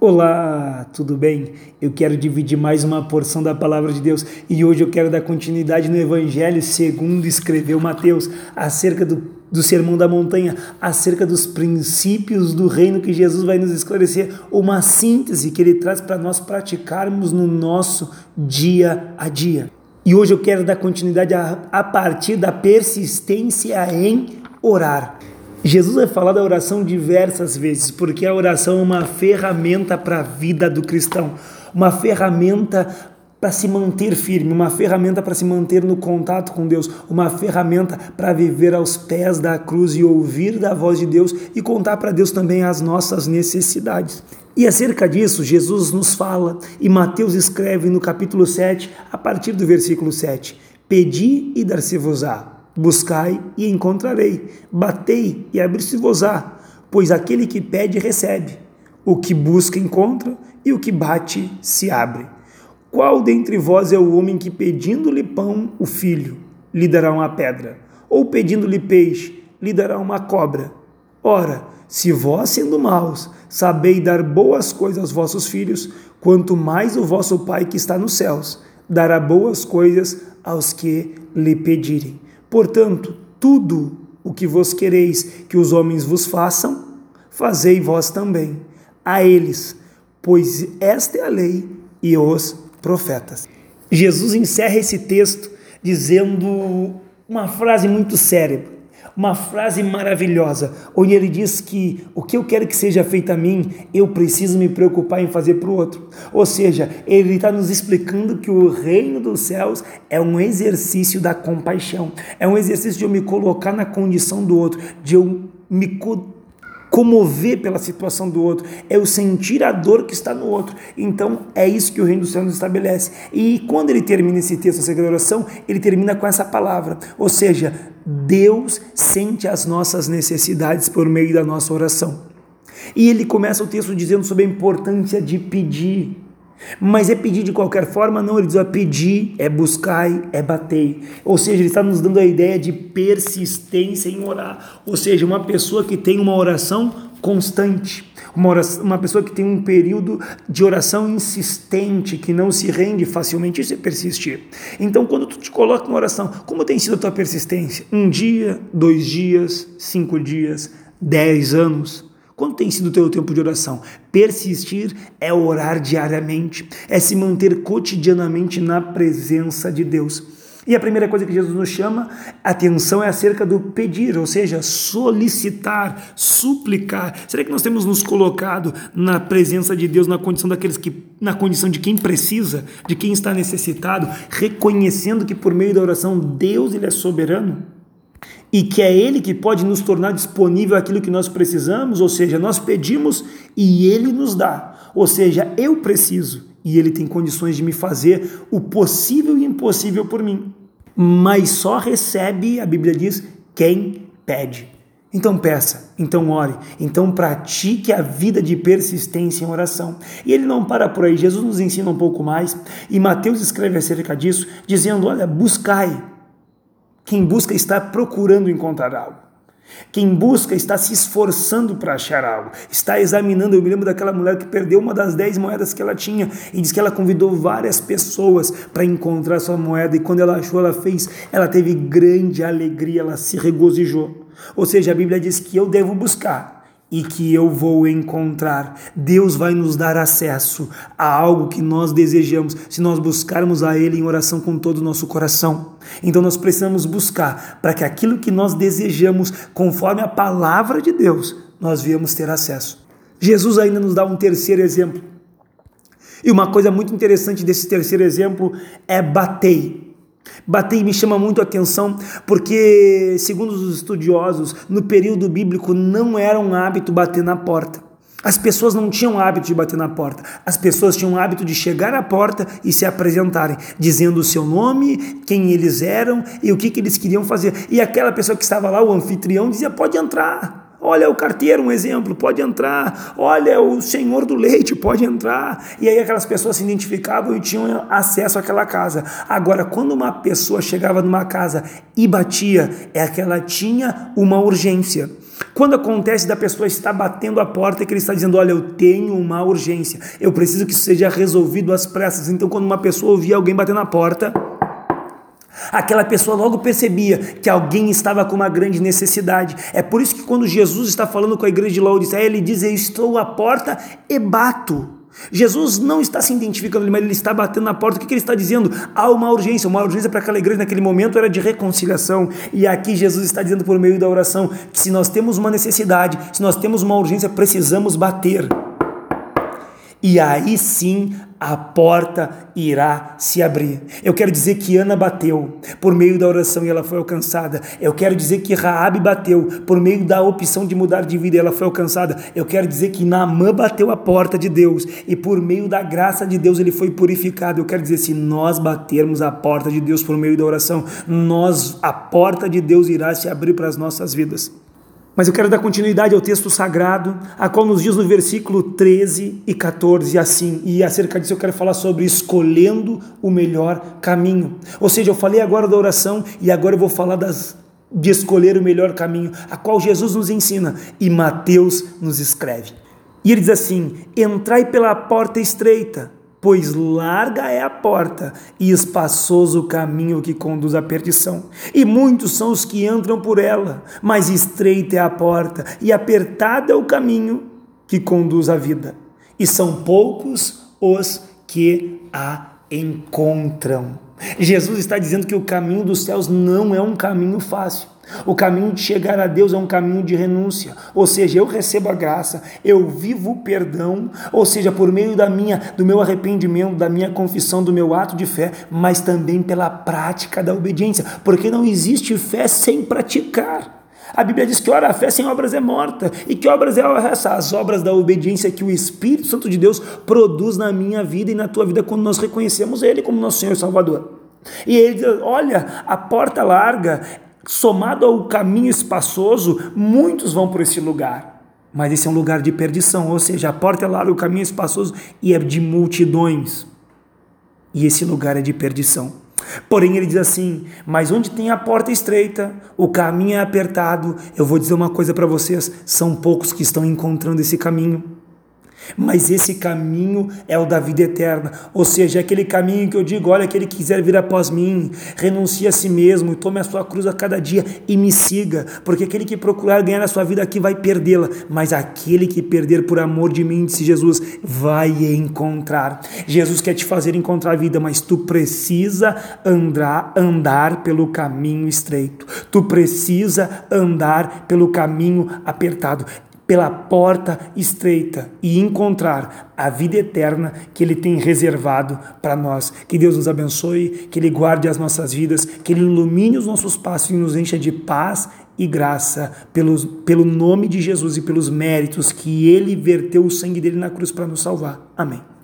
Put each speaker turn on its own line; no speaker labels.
Olá, tudo bem? Eu quero dividir mais uma porção da palavra de Deus e hoje eu quero dar continuidade no Evangelho segundo escreveu Mateus, acerca do, do Sermão da Montanha, acerca dos princípios do reino que Jesus vai nos esclarecer, uma síntese que ele traz para nós praticarmos no nosso dia a dia. E hoje eu quero dar continuidade a, a partir da persistência em orar. Jesus vai falar da oração diversas vezes, porque a oração é uma ferramenta para a vida do cristão, uma ferramenta para se manter firme, uma ferramenta para se manter no contato com Deus, uma ferramenta para viver aos pés da cruz e ouvir da voz de Deus e contar para Deus também as nossas necessidades. E acerca disso, Jesus nos fala, e Mateus escreve no capítulo 7, a partir do versículo 7: Pedi e dar-se-vos-á Buscai e encontrarei, batei e abrir-se-vos-á, pois aquele que pede recebe, o que busca encontra e o que bate se abre. Qual dentre vós é o homem que pedindo-lhe pão, o filho, lhe dará uma pedra, ou pedindo-lhe peixe, lhe dará uma cobra? Ora, se vós, sendo maus, sabeis dar boas coisas aos vossos filhos, quanto mais o vosso Pai que está nos céus dará boas coisas aos que lhe pedirem. Portanto, tudo o que vos quereis que os homens vos façam, fazei vós também a eles, pois esta é a lei e os profetas. Jesus encerra esse texto dizendo uma frase muito cérebro uma frase maravilhosa, onde ele diz que o que eu quero que seja feito a mim, eu preciso me preocupar em fazer para o outro. Ou seja, ele está nos explicando que o reino dos céus é um exercício da compaixão, é um exercício de eu me colocar na condição do outro, de eu me comover pela situação do outro, é o sentir a dor que está no outro. Então é isso que o reino dos céus estabelece. E quando ele termina esse texto, essa oração, ele termina com essa palavra, ou seja, Deus sente as nossas necessidades por meio da nossa oração. E ele começa o texto dizendo sobre a importância de pedir. Mas é pedir de qualquer forma? Não, ele diz: é pedir, é buscar, é bater. Ou seja, ele está nos dando a ideia de persistência em orar. Ou seja, uma pessoa que tem uma oração constante, uma, oração, uma pessoa que tem um período de oração insistente, que não se rende facilmente, isso é persistir. Então, quando tu te coloca em oração, como tem sido a tua persistência? Um dia, dois dias, cinco dias, dez anos? Quanto tem sido o teu tempo de oração? Persistir é orar diariamente, é se manter cotidianamente na presença de Deus. E a primeira coisa que Jesus nos chama atenção é acerca do pedir, ou seja, solicitar, suplicar. Será que nós temos nos colocado na presença de Deus, na condição daqueles que, na condição de quem precisa, de quem está necessitado, reconhecendo que por meio da oração Deus ele é soberano? e que é Ele que pode nos tornar disponível aquilo que nós precisamos, ou seja, nós pedimos e Ele nos dá, ou seja, eu preciso e Ele tem condições de me fazer o possível e impossível por mim. Mas só recebe, a Bíblia diz, quem pede. Então peça, então ore, então pratique a vida de persistência em oração. E ele não para por aí, Jesus nos ensina um pouco mais, e Mateus escreve acerca disso, dizendo: Olha, buscai quem busca está procurando encontrar algo. Quem busca está se esforçando para achar algo, está examinando. Eu me lembro daquela mulher que perdeu uma das dez moedas que ela tinha e diz que ela convidou várias pessoas para encontrar sua moeda e quando ela achou, ela fez, ela teve grande alegria, ela se regozijou. Ou seja, a Bíblia diz que eu devo buscar e que eu vou encontrar. Deus vai nos dar acesso a algo que nós desejamos se nós buscarmos a Ele em oração com todo o nosso coração. Então nós precisamos buscar para que aquilo que nós desejamos, conforme a palavra de Deus, nós viemos ter acesso. Jesus ainda nos dá um terceiro exemplo. E uma coisa muito interessante desse terceiro exemplo é batei. Batei me chama muito a atenção porque, segundo os estudiosos, no período bíblico não era um hábito bater na porta. As pessoas não tinham hábito de bater na porta. As pessoas tinham hábito de chegar à porta e se apresentarem, dizendo o seu nome, quem eles eram e o que, que eles queriam fazer. E aquela pessoa que estava lá, o anfitrião, dizia: pode entrar. Olha o carteiro, um exemplo, pode entrar. Olha o senhor do leite, pode entrar. E aí aquelas pessoas se identificavam e tinham acesso àquela casa. Agora, quando uma pessoa chegava numa casa e batia, é que ela tinha uma urgência. Quando acontece da pessoa estar batendo a porta e que ele está dizendo, olha, eu tenho uma urgência, eu preciso que isso seja resolvido às pressas. Então, quando uma pessoa ouvia alguém bater na porta, aquela pessoa logo percebia que alguém estava com uma grande necessidade. É por isso que quando Jesus está falando com a igreja de Laodiceia, ele diz: Eu estou à porta e bato. Jesus não está se identificando, mas ele está batendo na porta. O que ele está dizendo? Há uma urgência. Uma urgência para aquela igreja naquele momento era de reconciliação. E aqui Jesus está dizendo por meio da oração que se nós temos uma necessidade, se nós temos uma urgência, precisamos bater. E aí sim a porta irá se abrir. Eu quero dizer que Ana bateu por meio da oração e ela foi alcançada. Eu quero dizer que Raabe bateu por meio da opção de mudar de vida e ela foi alcançada. Eu quero dizer que Naamã bateu a porta de Deus e por meio da graça de Deus ele foi purificado. Eu quero dizer se nós batermos a porta de Deus por meio da oração, nós a porta de Deus irá se abrir para as nossas vidas. Mas eu quero dar continuidade ao texto sagrado, a qual nos diz no versículo 13 e 14 assim, e acerca disso eu quero falar sobre escolhendo o melhor caminho. Ou seja, eu falei agora da oração e agora eu vou falar das, de escolher o melhor caminho, a qual Jesus nos ensina e Mateus nos escreve. E ele diz assim: Entrai pela porta estreita pois larga é a porta e espaçoso o caminho que conduz à perdição. E muitos são os que entram por ela, mas estreita é a porta e apertado é o caminho que conduz à vida. E são poucos os que a encontram. Jesus está dizendo que o caminho dos céus não é um caminho fácil. O caminho de chegar a Deus é um caminho de renúncia, ou seja, eu recebo a graça, eu vivo o perdão, ou seja, por meio da minha, do meu arrependimento, da minha confissão, do meu ato de fé, mas também pela prática da obediência, porque não existe fé sem praticar. A Bíblia diz que ora, a fé sem obras é morta. E que obras é essa? As obras da obediência que o Espírito Santo de Deus produz na minha vida e na tua vida quando nós reconhecemos Ele como nosso Senhor e Salvador. E ele diz: olha, a porta larga somado ao caminho espaçoso, muitos vão por esse lugar. Mas esse é um lugar de perdição, ou seja, a porta é larga, o caminho é espaçoso e é de multidões. E esse lugar é de perdição. Porém, ele diz assim: Mas onde tem a porta estreita, o caminho é apertado. Eu vou dizer uma coisa para vocês: são poucos que estão encontrando esse caminho. Mas esse caminho é o da vida eterna, ou seja, é aquele caminho que eu digo: olha, aquele que quiser vir após mim, renuncie a si mesmo, tome a sua cruz a cada dia e me siga, porque aquele que procurar ganhar a sua vida aqui vai perdê-la, mas aquele que perder por amor de mim, disse Jesus, vai encontrar. Jesus quer te fazer encontrar a vida, mas tu precisa andar, andar pelo caminho estreito, tu precisa andar pelo caminho apertado pela porta estreita e encontrar a vida eterna que Ele tem reservado para nós. Que Deus nos abençoe, que Ele guarde as nossas vidas, que Ele ilumine os nossos passos e nos encha de paz e graça pelos, pelo nome de Jesus e pelos méritos que Ele verteu o sangue dele na cruz para nos salvar. Amém.